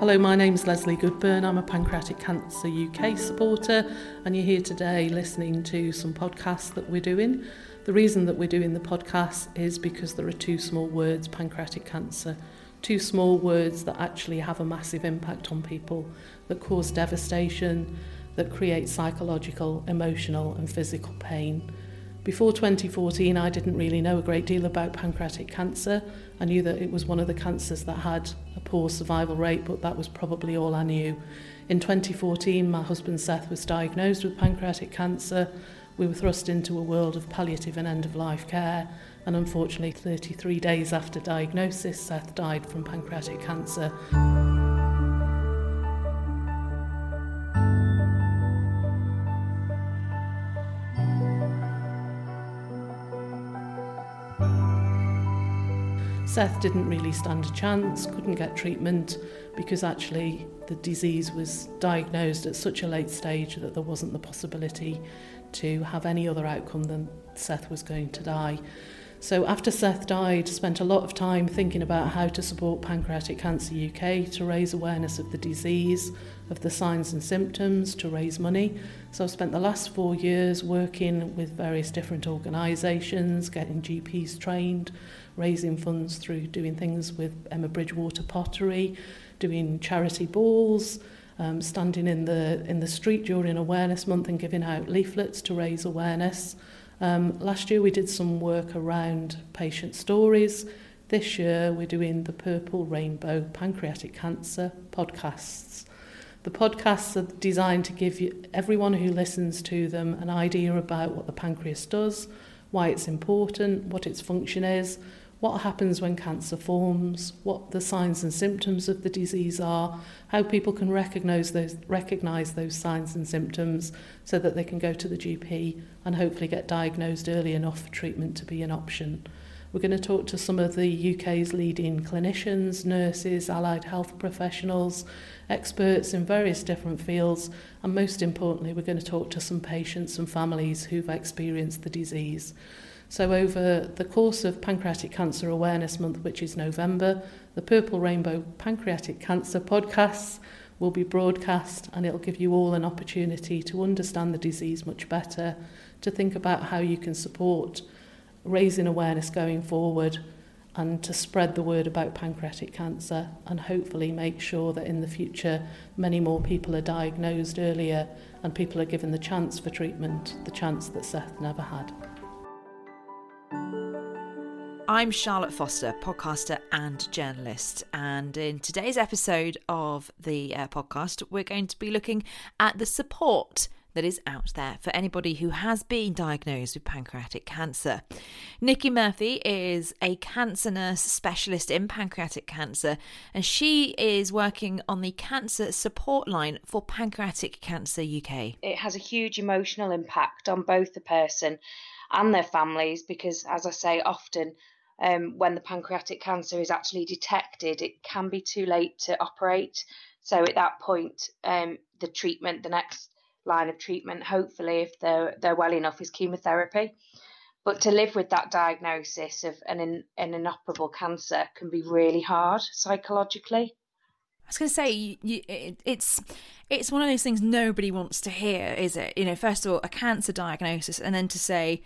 Hello, my name's Leslie Goodburn. I'm a Pancreatic Cancer UK supporter, and you're here today listening to some podcasts that we're doing. The reason that we're doing the podcast is because there are two small words pancreatic cancer, two small words that actually have a massive impact on people, that cause devastation, that create psychological, emotional, and physical pain. Before 2014, I didn't really know a great deal about pancreatic cancer. I knew that it was one of the cancers that had a poor survival rate, but that was probably all I knew. In 2014, my husband Seth was diagnosed with pancreatic cancer. We were thrust into a world of palliative and end of life care, and unfortunately, 33 days after diagnosis, Seth died from pancreatic cancer. Seth didn't really stand a chance, couldn't get treatment because actually the disease was diagnosed at such a late stage that there wasn't the possibility to have any other outcome than Seth was going to die. So after Seth died, spent a lot of time thinking about how to support Pancreatic Cancer UK to raise awareness of the disease, of the signs and symptoms, to raise money. So I've spent the last four years working with various different organisations, getting GPs trained, raising funds through doing things with Emma Bridgewater Pottery, doing charity balls, um, standing in the in the street during Awareness Month and giving out leaflets to raise awareness. Um, last year we did some work around patient stories. This year we're doing the Purple Rainbow Pancreatic Cancer podcasts. The podcasts are designed to give you, everyone who listens to them an idea about what the pancreas does, why it's important, what its function is, what happens when cancer forms, what the signs and symptoms of the disease are, how people can recognize those recognize those signs and symptoms so that they can go to the GP and hopefully get diagnosed early enough for treatment to be an option. We're going to talk to some of the UK's leading clinicians, nurses, allied health professionals, experts in various different fields, and most importantly, we're going to talk to some patients and families who've experienced the disease. So over the course of Pancreatic Cancer Awareness Month, which is November, the Purple Rainbow Pancreatic Cancer podcasts will be broadcast and it'll give you all an opportunity to understand the disease much better, to think about how you can support raising awareness going forward and to spread the word about pancreatic cancer and hopefully make sure that in the future many more people are diagnosed earlier and people are given the chance for treatment, the chance that Seth never had. I'm Charlotte Foster, podcaster and journalist. And in today's episode of the uh, podcast, we're going to be looking at the support that is out there for anybody who has been diagnosed with pancreatic cancer. Nikki Murphy is a cancer nurse specialist in pancreatic cancer, and she is working on the cancer support line for Pancreatic Cancer UK. It has a huge emotional impact on both the person and their families because, as I say, often um, when the pancreatic cancer is actually detected, it can be too late to operate. So at that point, um, the treatment, the next line of treatment, hopefully, if they're they're well enough, is chemotherapy. But to live with that diagnosis of an, in, an inoperable cancer can be really hard psychologically. I was going to say you, it, it's it's one of those things nobody wants to hear, is it? You know, first of all, a cancer diagnosis, and then to say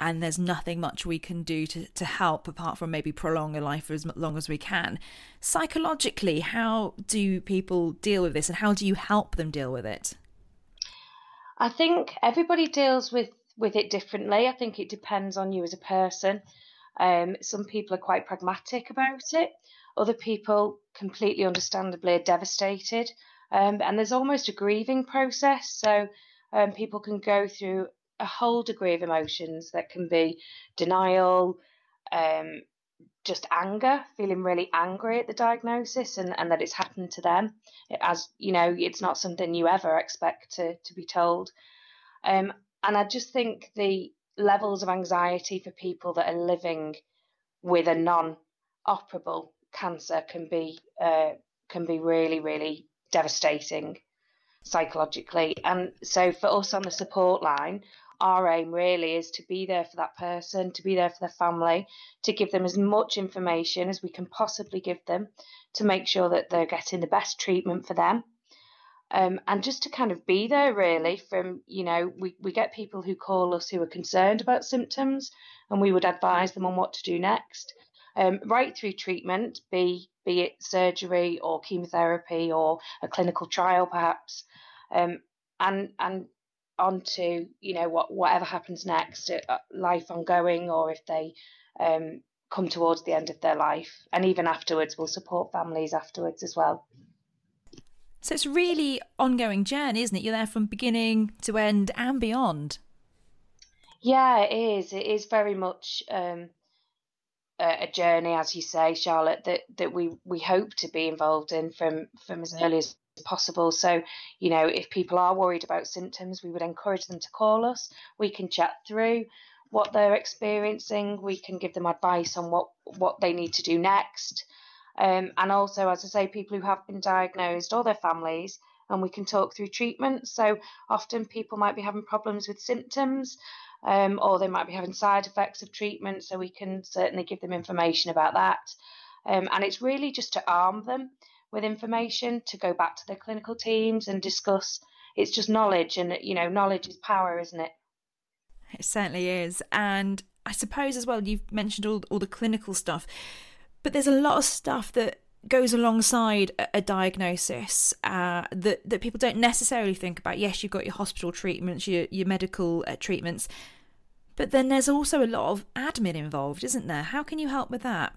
and there's nothing much we can do to, to help apart from maybe prolong a life for as long as we can. Psychologically, how do people deal with this and how do you help them deal with it? I think everybody deals with, with it differently. I think it depends on you as a person. Um, some people are quite pragmatic about it, other people, completely understandably, are devastated. Um, and there's almost a grieving process. So um, people can go through a whole degree of emotions that can be denial, um, just anger, feeling really angry at the diagnosis and, and that it's happened to them. as you know, it's not something you ever expect to, to be told. Um, and I just think the levels of anxiety for people that are living with a non-operable cancer can be uh, can be really really devastating. psychologically. And so for us on the support line, our aim really is to be there for that person, to be there for their family, to give them as much information as we can possibly give them to make sure that they're getting the best treatment for them. Um, and just to kind of be there really from, you know, we, we get people who call us who are concerned about symptoms and we would advise them on what to do next. Um, right through treatment, be be it surgery or chemotherapy or a clinical trial perhaps, um, and and on to you know what whatever happens next, uh, life ongoing, or if they um, come towards the end of their life, and even afterwards, we'll support families afterwards as well. So it's really ongoing journey, isn't it? You're there from beginning to end and beyond. Yeah, it is. It is very much um, a, a journey, as you say, Charlotte, that, that we, we hope to be involved in from, from as early as possible. So, you know, if people are worried about symptoms, we would encourage them to call us. We can chat through what they're experiencing. We can give them advice on what, what they need to do next. Um, and also, as I say, people who have been diagnosed or their families, and we can talk through treatment. So often people might be having problems with symptoms um, or they might be having side effects of treatment. So we can certainly give them information about that. Um, and it's really just to arm them with information to go back to the clinical teams and discuss. It's just knowledge, and you know, knowledge is power, isn't it? It certainly is. And I suppose as well, you've mentioned all all the clinical stuff, but there's a lot of stuff that goes alongside a, diagnosis uh, that that people don't necessarily think about. Yes, you've got your hospital treatments, your your medical uh, treatments, but then there's also a lot of admin involved, isn't there? How can you help with that?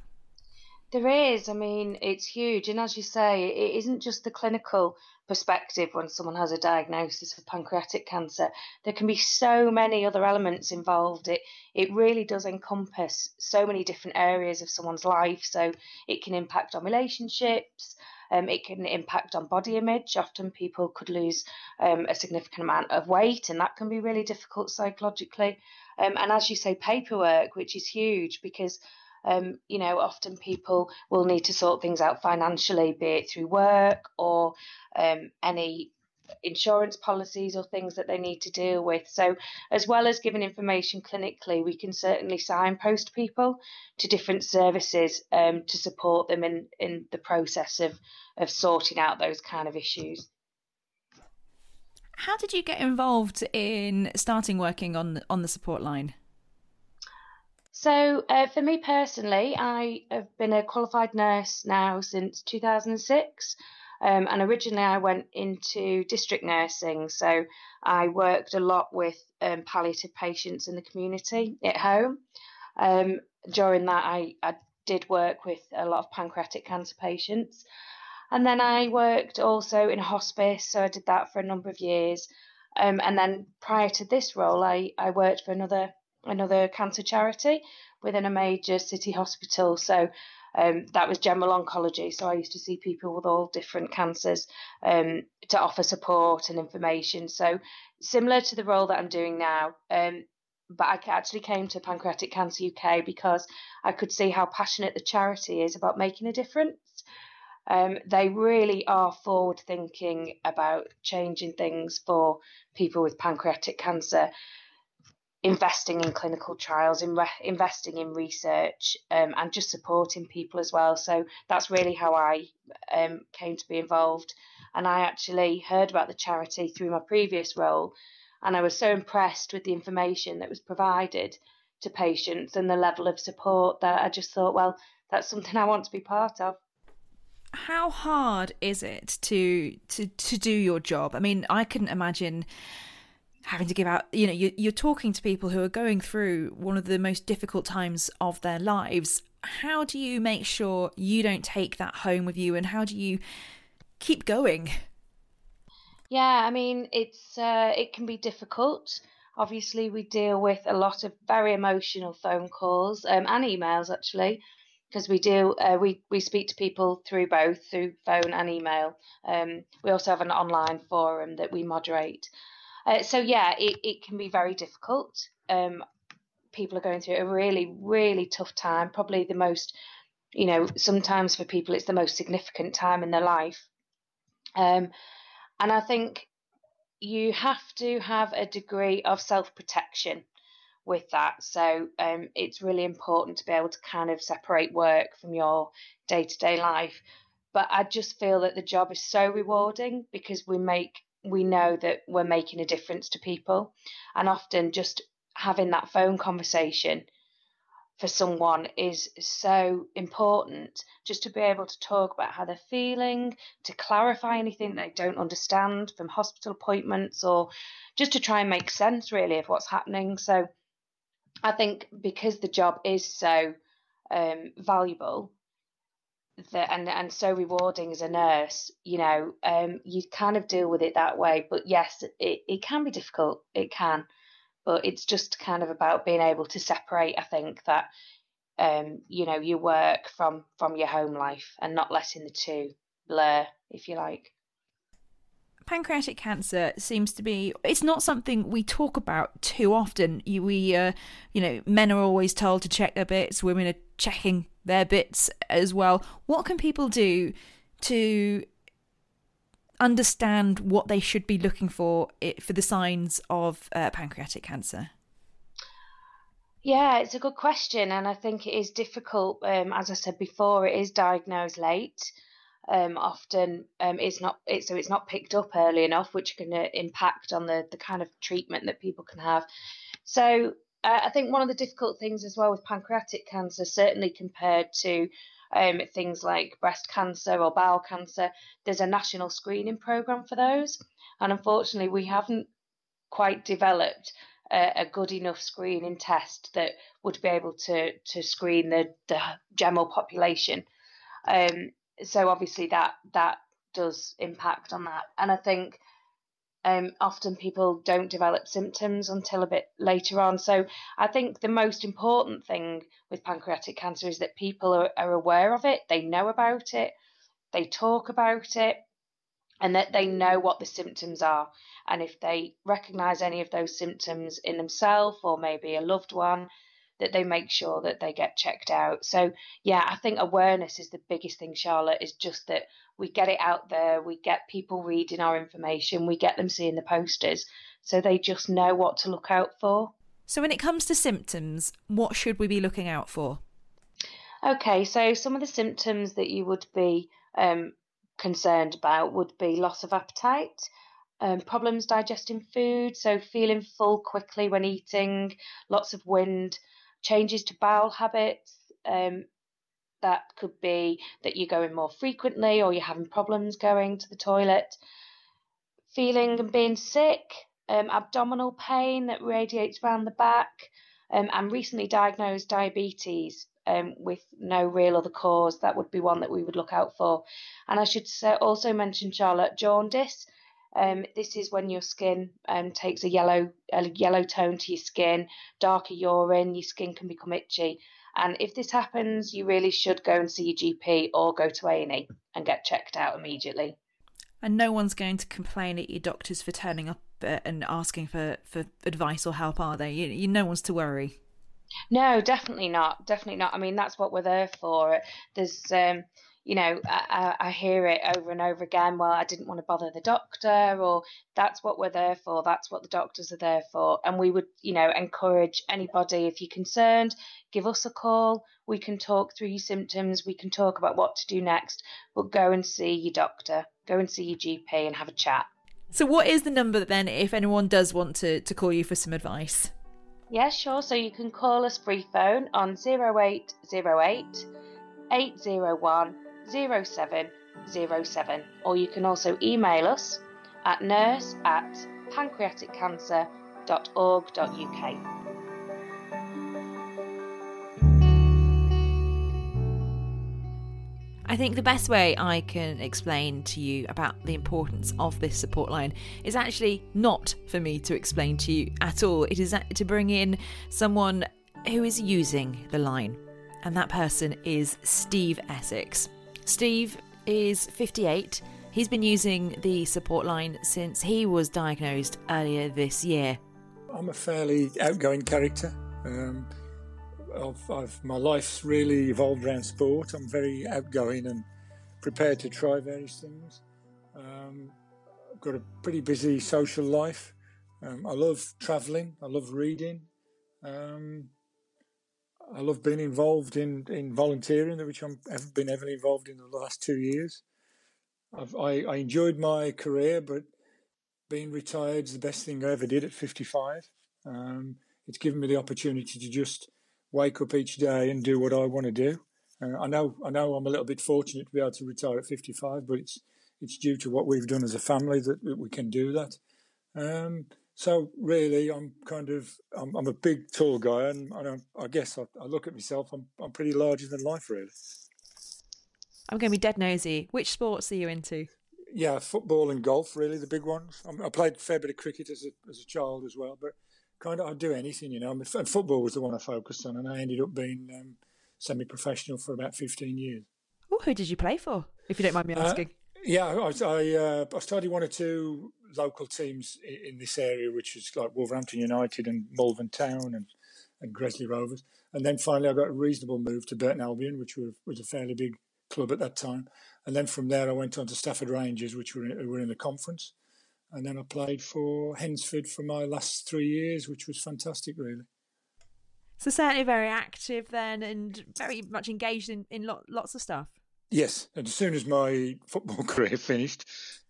There is. I mean, it's huge, and as you say, it isn't just the clinical perspective when someone has a diagnosis of pancreatic cancer. There can be so many other elements involved. It it really does encompass so many different areas of someone's life. So it can impact on relationships. Um, it can impact on body image. Often people could lose um, a significant amount of weight, and that can be really difficult psychologically. Um, and as you say, paperwork, which is huge because um, you know, often people will need to sort things out financially, be it through work or um, any insurance policies or things that they need to deal with. So, as well as giving information clinically, we can certainly signpost people to different services um, to support them in, in the process of, of sorting out those kind of issues. How did you get involved in starting working on on the support line? So, uh, for me personally, I have been a qualified nurse now since 2006. Um, and originally, I went into district nursing. So, I worked a lot with um, palliative patients in the community at home. Um, during that, I, I did work with a lot of pancreatic cancer patients. And then I worked also in hospice. So, I did that for a number of years. Um, and then prior to this role, I, I worked for another another cancer charity within a major city hospital. So um, that was general oncology. So I used to see people with all different cancers um, to offer support and information. So similar to the role that I'm doing now. Um, but I actually came to Pancreatic Cancer UK because I could see how passionate the charity is about making a difference. Um, they really are forward thinking about changing things for people with pancreatic cancer investing in clinical trials, in re- investing in research, um, and just supporting people as well. So that's really how I um, came to be involved. And I actually heard about the charity through my previous role, and I was so impressed with the information that was provided to patients and the level of support that I just thought, well, that's something I want to be part of how hard is it to to to do your job? I mean, I couldn't imagine having to give out you know you're talking to people who are going through one of the most difficult times of their lives. How do you make sure you don't take that home with you and how do you keep going? Yeah i mean it's uh, it can be difficult. Obviously we deal with a lot of very emotional phone calls um, and emails actually because we do uh, we we speak to people through both through phone and email. Um, we also have an online forum that we moderate uh, so yeah, it, it can be very difficult. Um, people are going through a really, really tough time. Probably the most, you know, sometimes for people it's the most significant time in their life. Um, and I think you have to have a degree of self protection with that. So um, it's really important to be able to kind of separate work from your day to day life. But I just feel that the job is so rewarding because we make we know that we're making a difference to people, and often just having that phone conversation for someone is so important just to be able to talk about how they're feeling, to clarify anything they don't understand from hospital appointments, or just to try and make sense really of what's happening. So I think because the job is so um, valuable that and and so rewarding as a nurse, you know, um, you kind of deal with it that way. But yes, it, it can be difficult. It can but it's just kind of about being able to separate i think that um, you know your work from from your home life and not letting the two blur if you like pancreatic cancer seems to be it's not something we talk about too often you, we uh, you know men are always told to check their bits women are checking their bits as well what can people do to understand what they should be looking for for the signs of uh, pancreatic cancer? Yeah, it's a good question, and I think it is difficult. Um, as I said before, it is diagnosed late. Um, often um, it's not so it's not picked up early enough, which can uh, impact on the the kind of treatment that people can have. So uh, I think one of the difficult things as well with pancreatic cancer, certainly compared to um, things like breast cancer or bowel cancer, there's a national screening program for those. And unfortunately, we haven't quite developed a, a good enough screening test that would be able to, to screen the, the general population. Um, so obviously that that does impact on that. And I think um, often people don't develop symptoms until a bit later on. So I think the most important thing with pancreatic cancer is that people are, are aware of it, they know about it, they talk about it, and that they know what the symptoms are. And if they recognize any of those symptoms in themselves or maybe a loved one, that they make sure that they get checked out. So, yeah, I think awareness is the biggest thing, Charlotte, is just that we get it out there, we get people reading our information, we get them seeing the posters so they just know what to look out for. So, when it comes to symptoms, what should we be looking out for? Okay, so some of the symptoms that you would be um, concerned about would be loss of appetite, um, problems digesting food, so feeling full quickly when eating, lots of wind, changes to bowel habits, um, that could be that you're going more frequently or you're having problems going to the toilet. Feeling and being sick, um, abdominal pain that radiates around the back, um, and recently diagnosed diabetes um, with no real other cause. That would be one that we would look out for. And I should also mention, Charlotte, jaundice. Um, this is when your skin um, takes a yellow a yellow tone to your skin, darker urine, your skin can become itchy. And if this happens, you really should go and see your GP or go to A&E and get checked out immediately. And no one's going to complain at your doctors for turning up uh, and asking for, for advice or help, are they? You, you, no one's to worry. No, definitely not. Definitely not. I mean, that's what we're there for. There's, um, you know, I, I hear it over and over again. Well, I didn't want to bother the doctor, or that's what we're there for. That's what the doctors are there for. And we would, you know, encourage anybody if you're concerned, give us a call. We can talk through your symptoms. We can talk about what to do next. But go and see your doctor. Go and see your GP and have a chat. So, what is the number then if anyone does want to, to call you for some advice? Yeah, sure. So you can call us free phone on 0808 801 0707 or you can also email us at nurse at pancreaticcancer.org.uk. I think the best way I can explain to you about the importance of this support line is actually not for me to explain to you at all. It is to bring in someone who is using the line, and that person is Steve Essex. Steve is 58. He's been using the support line since he was diagnosed earlier this year. I'm a fairly outgoing character. Um, I've, I've, my life's really evolved around sport. I'm very outgoing and prepared to try various things. Um, I've got a pretty busy social life. Um, I love travelling. I love reading. Um, I love being involved in, in volunteering, which I've been heavily involved in the last two years. I've, I, I enjoyed my career, but being retired is the best thing I ever did at 55. Um, it's given me the opportunity to just wake up each day and do what I want to do. Uh, I know I know I'm a little bit fortunate to be able to retire at 55, but it's it's due to what we've done as a family that, that we can do that. Um, so really, I'm kind of I'm, I'm a big tall guy, and I, I guess I, I, look at myself. I'm I'm pretty larger than life, really. I'm going to be dead nosy. Which sports are you into? Yeah, football and golf, really the big ones. I played a fair bit of cricket as a as a child as well, but kind of I'd do anything, you know. I mean, and football was the one I focused on, and I ended up being um, semi-professional for about 15 years. Oh, who did you play for, if you don't mind me uh, asking? Uh, yeah, I I, uh, I started one or two local teams in this area, which is like Wolverhampton United and Malvern Town and, and Gresley Rovers. And then finally, I got a reasonable move to Burton Albion, which were, was a fairly big club at that time. And then from there, I went on to Stafford Rangers, which were in, were in the conference. And then I played for Hednesford for my last three years, which was fantastic, really. So certainly very active then, and very much engaged in, in lot, lots of stuff. Yes, and as soon as my football career finished,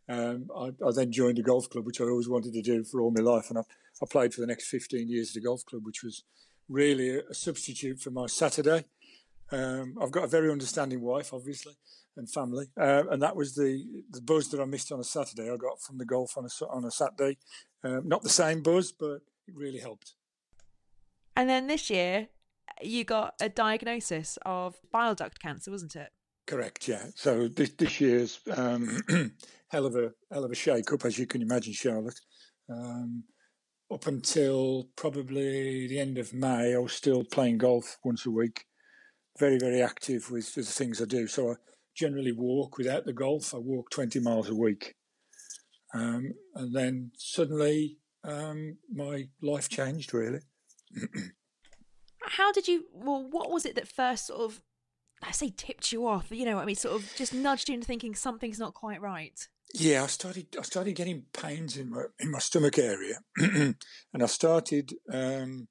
um, I, I, then joined a golf club, which I always wanted to do for all my life, and I, I played for the next 15 years at a golf club, which was really a, substitute for my Saturday. Um, I've got a very understanding wife, obviously, and family, uh, and that was the the buzz that I missed on a Saturday. I got from the golf on a on a Saturday, um, not the same buzz, but it really helped. And then this year, you got a diagnosis of bile duct cancer, wasn't it? Correct. Yeah. So this this year's um, hell of a hell of a shake up, as you can imagine, Charlotte. Um, up until probably the end of May, I was still playing golf once a week. Very very active with, with the things I do. So I generally walk without the golf. I walk twenty miles a week, um, and then suddenly um, my life changed really. How did you? Well, what was it that first sort of I say tipped you off, you know, I mean, sort of just nudged you into thinking something's not quite right. Yeah, I started. I started getting pains in my in my stomach area, and I started. Um,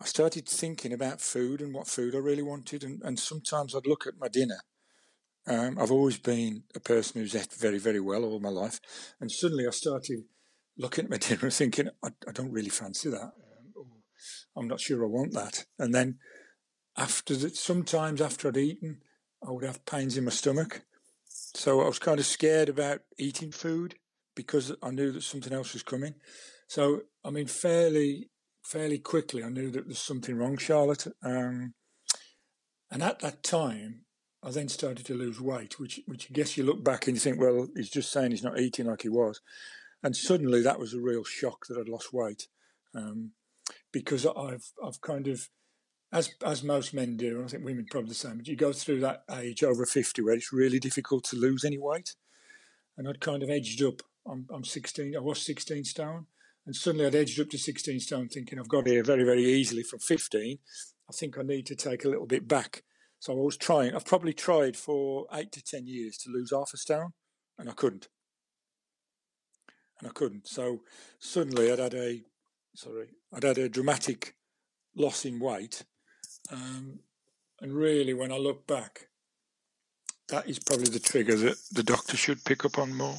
I started thinking about food and what food I really wanted, and, and sometimes I'd look at my dinner. Um, I've always been a person who's ate very, very well all my life, and suddenly I started looking at my dinner and thinking, I, I don't really fancy that. Um, I'm not sure I want that, and then after the, sometimes after I'd eaten, I would have pains in my stomach. So I was kind of scared about eating food because I knew that something else was coming. So I mean, fairly fairly quickly, I knew that there was something wrong, Charlotte. Um, and at that time, I then started to lose weight, which which I guess you look back and you think, well, he's just saying he's not eating like he was. And suddenly, that was a real shock that I'd lost weight um, because I've I've kind of as as most men do, I think women probably the same. But you go through that age over fifty where it's really difficult to lose any weight, and I'd kind of edged up. I'm, I'm 16. I was 16 stone, and suddenly I'd edged up to 16 stone, thinking I've got here very very easily from 15. I think I need to take a little bit back. So I was trying. I've probably tried for eight to ten years to lose half a stone, and I couldn't. And I couldn't. So suddenly I'd had a sorry, I'd had a dramatic loss in weight um, and really, when I look back, that is probably the trigger that the doctor should pick up on more.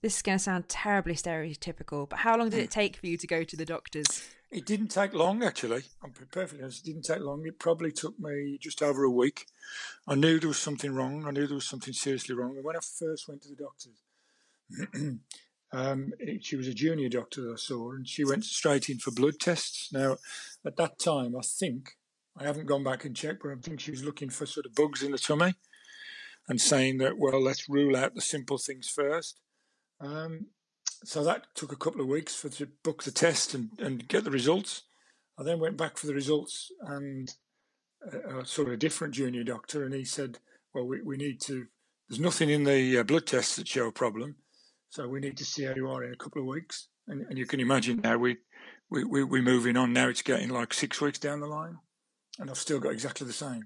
This is going to sound terribly stereotypical, but how long did it take for you to go to the doctors? It didn't take long, actually. I'm perfectly honest. It didn't take long. It probably took me just over a week. I knew there was something wrong. I knew there was something seriously wrong. And when I first went to the doctors, Um, she was a junior doctor that I saw, and she went straight in for blood tests. Now, at that time, I think I haven't gone back and checked, but I think she was looking for sort of bugs in the tummy, and saying that well, let's rule out the simple things first. Um, so that took a couple of weeks for to book the test and, and get the results. I then went back for the results and a, a sort of different junior doctor, and he said, "Well, we, we need to. There's nothing in the uh, blood tests that show a problem." So we need to see how you are in a couple of weeks. And, and you can imagine now we, we, we, we're moving on. Now it's getting like six weeks down the line. And I've still got exactly the same.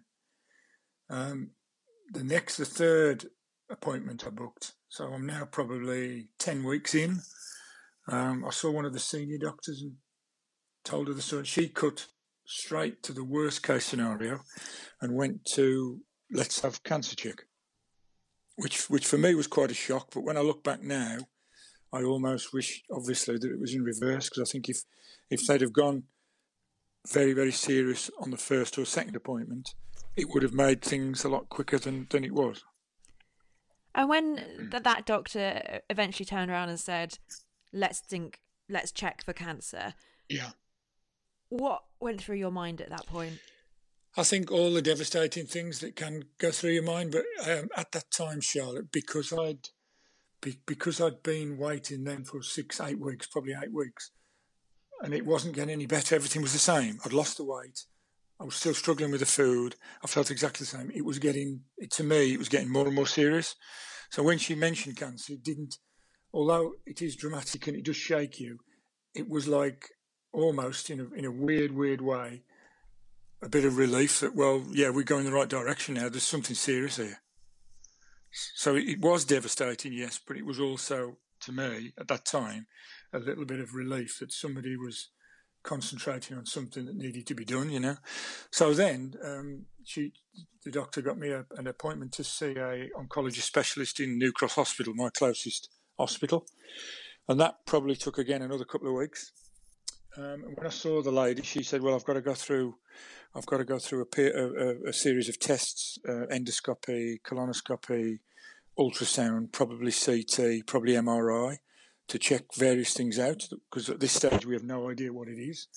Um, the next, the third appointment I booked. So I'm now probably 10 weeks in. Um, I saw one of the senior doctors and told her the story. She cut straight to the worst case scenario and went to let's have cancer check, which which for me was quite a shock. But when I look back now, I almost wish, obviously, that it was in reverse because I think if if they'd have gone very very serious on the first or second appointment, it would have made things a lot quicker than than it was. And when mm. th- that doctor eventually turned around and said, "Let's think, let's check for cancer," Yeah. what went through your mind at that point? I think all the devastating things that can go through your mind, but um, at that time, Charlotte, because I'd be, because I'd been waiting then for six, eight weeks, probably eight weeks, and it wasn't getting any better. Everything was the same. I'd lost the weight. I was still struggling with the food. I felt exactly the same. It was getting, to me, it was getting more and more serious. So when she mentioned cancer, it didn't, although it is dramatic and it does shake you, it was like almost in a, in a weird, weird way, a bit of relief that, well, yeah, we're going the right direction now. There's something serious here. So it was devastating, yes, but it was also, to me, at that time, a little bit of relief that somebody was concentrating on something that needed to be done, you know. So then, um, she, the doctor got me a, an appointment to see a oncologist specialist in New Cross Hospital, my closest hospital, and that probably took again another couple of weeks. Um, when I saw the lady, she said, "Well, I've got to go through, I've got to go through a, a, a series of tests: uh, endoscopy, colonoscopy, ultrasound, probably CT, probably MRI, to check various things out. Because at this stage, we have no idea what it is."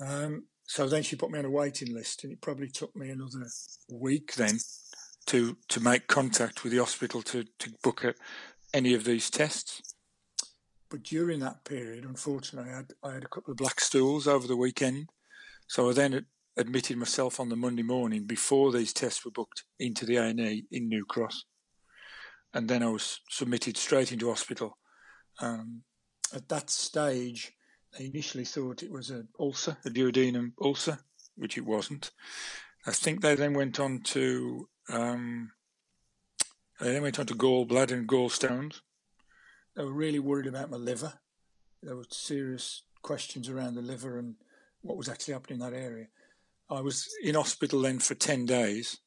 Um, so then she put me on a waiting list, and it probably took me another week then to to make contact with the hospital to to book a, any of these tests. But during that period, unfortunately, I had, I had a couple of black stools over the weekend. So I then admitted myself on the Monday morning before these tests were booked into the A&E in New Cross. And then I was submitted straight into hospital. Um, at that stage, they initially thought it was an ulcer, a duodenum ulcer, which it wasn't. I think they then went on to um, they then went on to gallbladder and gallstones. They were really worried about my liver. There were serious questions around the liver and what was actually happening in that area. I was in hospital then for 10 days.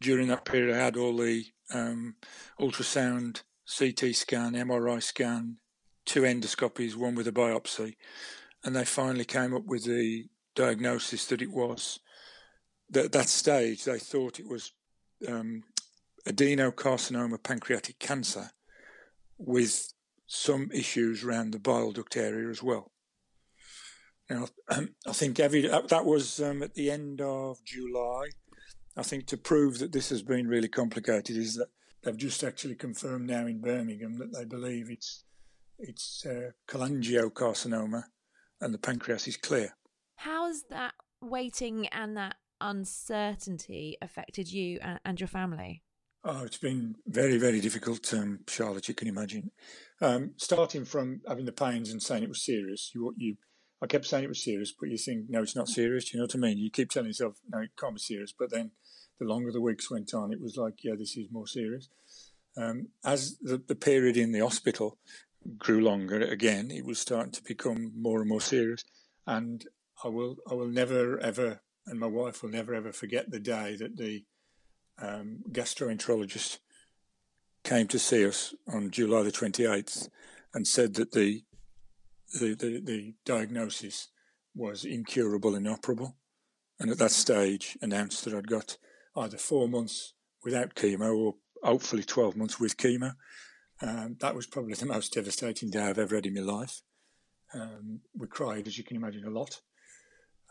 During that period, I had all the um, ultrasound, CT scan, MRI scan, two endoscopies, one with a biopsy. And they finally came up with the diagnosis that it was, that at that stage, they thought it was um, adenocarcinoma pancreatic cancer with some issues around the bile duct area as well. Now, I think every that was um, at the end of July. I think to prove that this has been really complicated is that they've just actually confirmed now in Birmingham that they believe it's it's uh, cholangiocarcinoma and the pancreas is clear. How's that waiting and that uncertainty affected you and your family? Oh, it's been very, very difficult, um, Charlotte. You can imagine. Um, starting from having the pains and saying it was serious, you, you, I kept saying it was serious, but you think, no, it's not serious. You know what I mean? You keep telling yourself, no, it can't be serious. But then, the longer the weeks went on, it was like, yeah, this is more serious. Um, as the, the period in the hospital grew longer, again, it was starting to become more and more serious. And I will, I will never ever, and my wife will never ever forget the day that the um, gastroenterologist came to see us on July the 28th and said that the, the, the, the diagnosis was incurable, inoperable. And at that stage announced that I'd got either four months without chemo or hopefully 12 months with chemo. Um, that was probably the most devastating day I've ever had in my life. Um, we cried, as you can imagine, a lot.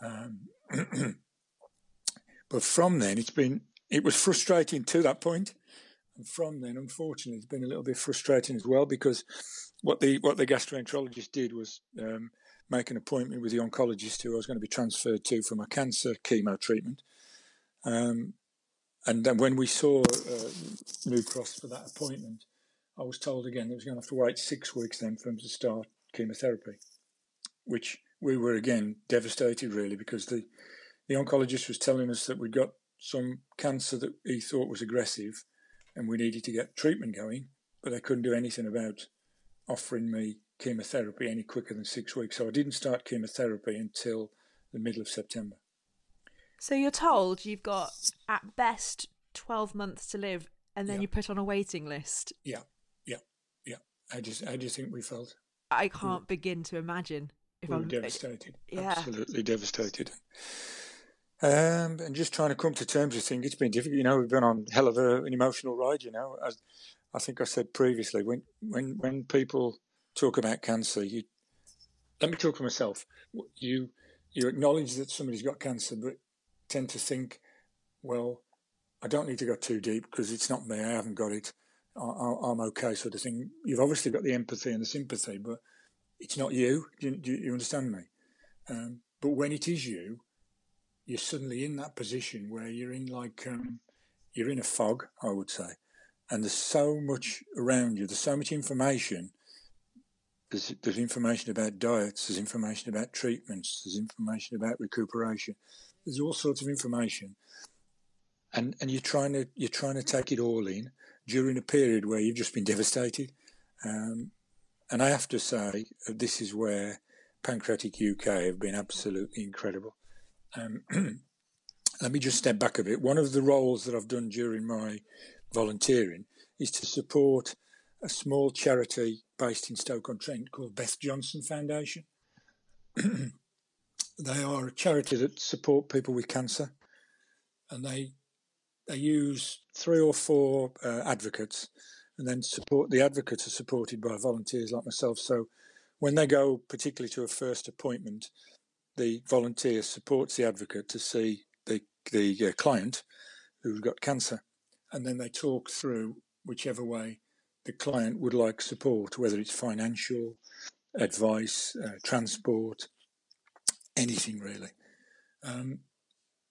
Um, but from then, it's been it was frustrating to that point. And from then, unfortunately, it's been a little bit frustrating as well because what the what the gastroenterologist did was um, make an appointment with the oncologist who I was going to be transferred to for my cancer chemo treatment. Um, and then when we saw uh, New Cross for that appointment, I was told again that I was going to have to wait six weeks then for him to start chemotherapy, which we were again devastated really because the the oncologist was telling us that we'd got some cancer that he thought was aggressive and we needed to get treatment going. but they couldn't do anything about offering me chemotherapy any quicker than six weeks. So I didn't start chemotherapy until the middle of September. So you're told you've got at best 12 months to live and then Yeah. you put on a waiting list. Yeah, yeah, yeah. How do you, how do you think we felt? I can't begin to imagine if we I'm devastated. yeah. Absolutely devastated. Um, and just trying to come to terms with things, it's been difficult. You know, we've been on hell of a, an emotional ride. You know, as I think I said previously, when when when people talk about cancer, you let me talk for myself. You you acknowledge that somebody's got cancer, but tend to think, well, I don't need to go too deep because it's not me. I haven't got it. I, I'm okay, sort of thing. You've obviously got the empathy and the sympathy, but it's not you. Do you, do you understand me? Um, but when it is you, you're suddenly in that position where you're in like um, you're in a fog, I would say, and there's so much around you. There's so much information. There's, there's information about diets. There's information about treatments. There's information about recuperation. There's all sorts of information, and and you're trying to you're trying to take it all in during a period where you've just been devastated. Um, and I have to say, this is where Pancreatic UK have been absolutely incredible. Um, let me just step back a bit. One of the roles that I've done during my volunteering is to support a small charity based in Stoke-on-Trent called Beth Johnson Foundation. they are a charity that support people with cancer, and they they use three or four uh, advocates, and then support the advocates are supported by volunteers like myself. So when they go, particularly to a first appointment, the volunteer supports the advocate to see the the uh, client who's got cancer, and then they talk through whichever way the client would like support, whether it's financial, advice, uh, transport, anything really. Um,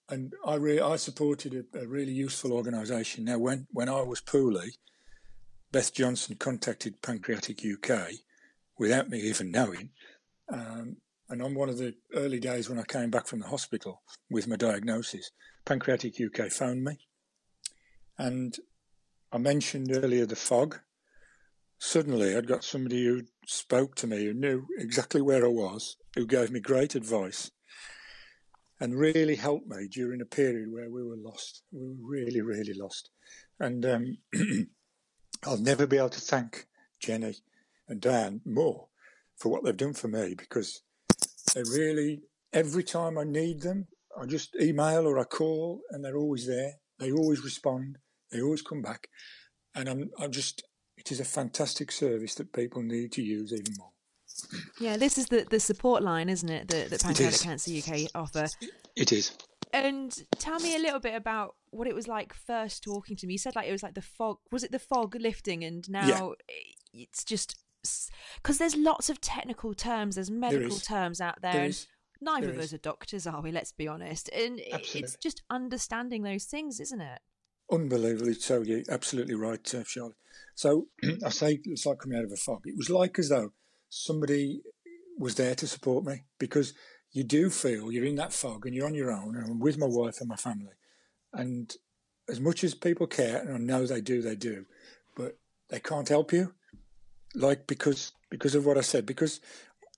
and I re- I supported a, a really useful organisation. Now, when when I was poorly, Beth Johnson contacted Pancreatic UK without me even knowing. Um, and on one of the early days when I came back from the hospital with my diagnosis, Pancreatic UK phoned me. And I mentioned earlier the fog. Suddenly, I'd got somebody who spoke to me, who knew exactly where I was, who gave me great advice and really helped me during a period where we were lost. We were really, really lost. And um, I'll never be able to thank Jenny and Dan more for what they've done for me because they really, every time I need them, I just email or I call and they're always there. They always respond. They always come back. And I'm, I'm just, it is a fantastic service that people need to use even more. Yeah, this is the, the support line, isn't it, that, that Pancreatic. Cancer UK offer. It is. And tell me a little bit about what it was like first talking to me. You said like it was like the fog. Was it the fog lifting? And now it's just because there's lots of technical terms, there's medical is. terms out there. There and. Neither There of us are doctors, are we? Let's be honest. And it's just understanding those things, isn't it? Unbelievably so. You're absolutely right, uh, Charlotte. So I say it's like coming out of a fog. It was like as though somebody was there to support me because you do feel you're in that fog and you're on your own. And I'm with my wife and my family. And as much as people care, and I know they do, they do, but they can't help you. Like because because of what I said, because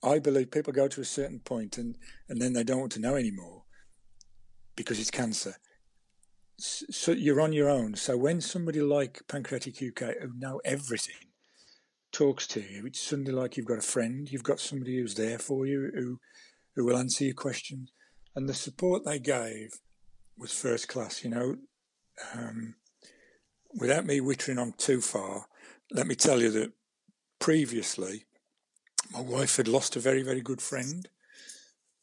I believe people go to a certain point and, and then they don't want to know anymore because it's cancer so you're on your own. So when somebody like Pancreatic UK, who know everything, talks to you, it's suddenly like you've got a friend. You've got somebody who's there for you, who who will answer your questions. And the support they gave was first class. You know, um, without me wittering on too far, let me tell you that previously, my wife had lost a very very good friend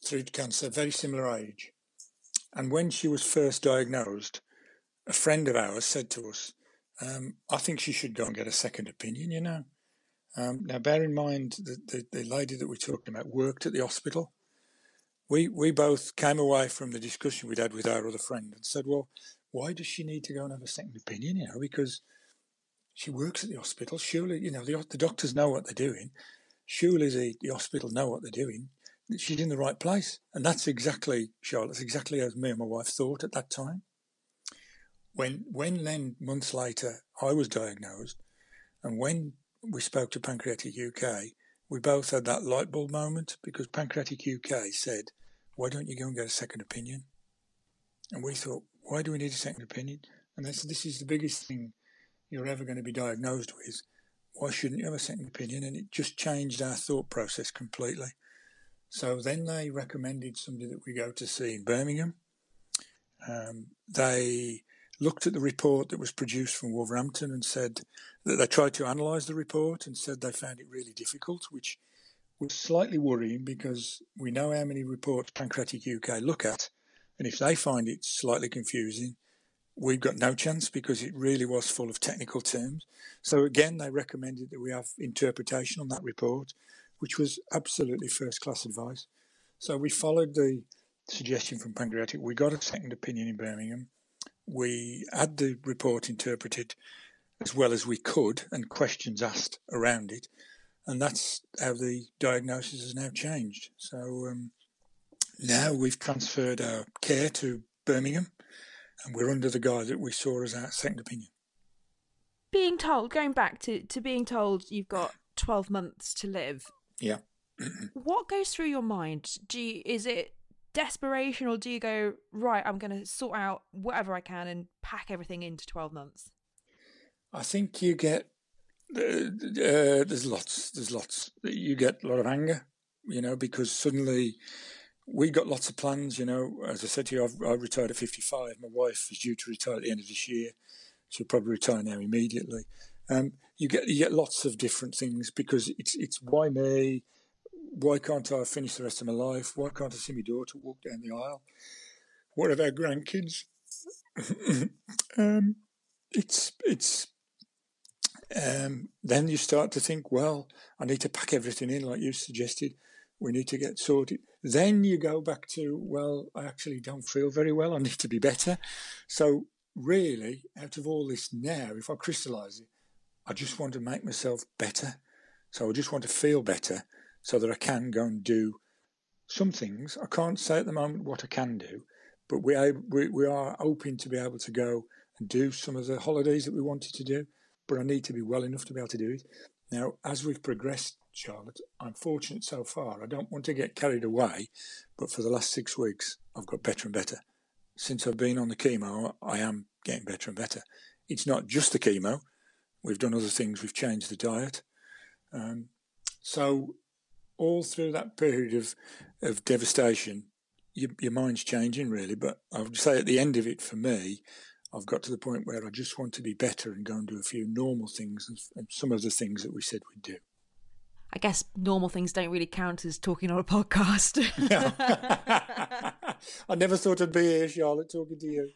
through cancer, very similar age. And when she was first diagnosed, a friend of ours said to us, um, I think she should go and get a second opinion, you know. Um, now, bear in mind that the, the lady that we're talking about worked at the hospital. We, we both came away from the discussion we'd had with our other friend and said, well, why does she need to go and have a second opinion, you know, because she works at the hospital. Surely, you know, the, the doctors know what they're doing. Surely the, the hospital know what they're doing. She's in the right place. And that's exactly, Charlotte, that's exactly as me and my wife thought at that time when when then months later I was diagnosed, And when we spoke to Pancreatic UK, we both had that light bulb moment because Pancreatic UK said, why don't you go and get a second opinion? And we thought, why do we need a second opinion? And they said, this is the biggest thing you're ever going to be diagnosed with. Why shouldn't you have a second opinion? And it just changed our thought process completely. So then they recommended somebody that we go to see in Birmingham. Um, they looked at the report that was produced from Wolverhampton and said that they tried to analyse the report and said they found it really difficult, which was slightly worrying because we know how many reports Pancreatic UK look at, and if they find it slightly confusing, we've got no chance because it really was full of technical terms. So again, they recommended that we have interpretation on that report, which was absolutely first class advice. So we followed the suggestion from Pancreatic. We got a second opinion in Birmingham we had the report interpreted as well as we could and questions asked around it. And that's how the diagnosis has now changed. So um, now we've transferred our care to Birmingham and we're under the guide that we saw as our second opinion. Being told, going back to, to being told you've got 12 months to live. Yeah. what goes through your mind? Do you, is it desperation or do you go right i'm going to sort out whatever i can and pack everything into 12 months i think you get uh, uh, there's lots there's lots you get a lot of anger you know because suddenly we got lots of plans you know as i said to you I've, i retired at 55 my wife is due to retire at the end of this year she'll probably retire now immediately um, you get you get lots of different things because it's it's why me why can't I finish the rest of my life? Why can't I see my daughter walk down the aisle? What of our grandkids? um, it's it's um, then you start to think, well, I need to pack everything in, like you suggested. We need to get sorted. Then you go back to, well, I actually don't feel very well. I need to be better. So really, out of all this now, if I crystallise it, I just want to make myself better. So I just want to feel better so that I can go and do some things. I can't say at the moment what I can do, but we are, we, we are hoping to be able to go and do some of the holidays that we wanted to do, but I need to be well enough to be able to do it. Now, as we've progressed, Charlotte, I'm fortunate so far. I don't want to get carried away, but for the last six weeks, I've got better and better. Since I've been on the chemo, I am getting better and better. It's not just the chemo. We've done other things. We've changed the diet. Um, so all through that period of of devastation, your, your mind's changing really. But I would say at the end of it, for me, I've got to the point where I just want to be better and go and do a few normal things and, and some of the things that we said we'd do. I guess normal things don't really count as talking on a podcast. I never thought I'd be here, Charlotte, talking to you.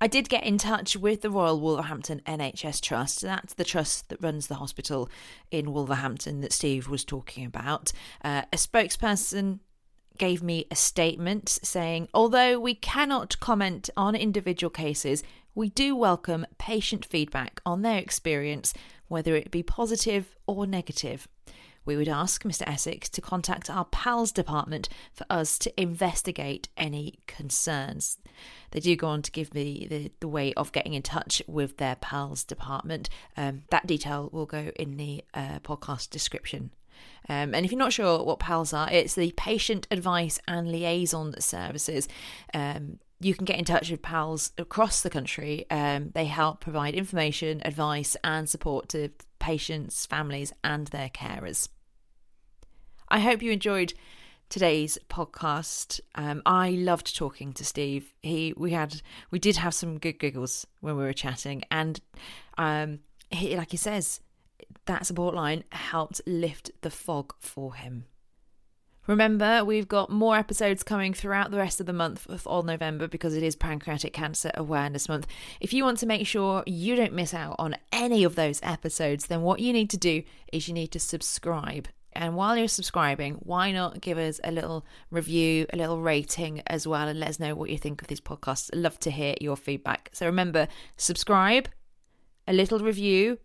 I did get in touch with the Royal Wolverhampton NHS Trust. That's the trust that runs the hospital in Wolverhampton that Steve was talking about. Uh, a spokesperson gave me a statement saying, although we cannot comment on individual cases, we do welcome patient feedback on their experience, whether it be positive or negative we would ask Mr. Essex to contact our PALS department for us to investigate any concerns. They do go on to give me the, the way of getting in touch with their PALS department. Um, that detail will go in the uh, podcast description. Um, and if you're not sure what PALS are, it's the Patient Advice and Liaison Services. Um, you can get in touch with PALS across the country. Um, they help provide information, advice, and support to patients, families, and their carers. I hope you enjoyed today's podcast. Um, I loved talking to Steve. He we had we did have some good giggles when we were chatting, and um, he like he says that support line helped lift the fog for him. Remember, we've got more episodes coming throughout the rest of the month of all November because it is Pancreatic Cancer Awareness Month. If you want to make sure you don't miss out on any of those episodes, then what you need to do is you need to subscribe and while you're subscribing, why not give us a little review, a little rating as well, and let us know what you think of these podcasts. Love to hear your feedback. So remember, subscribe, a little review,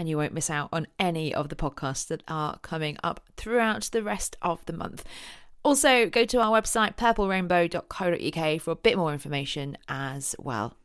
and you won't miss out on any of the podcasts that are coming up throughout the rest of the month. Also, go to our website, purplerainbow.co.uk, for a bit more information as well.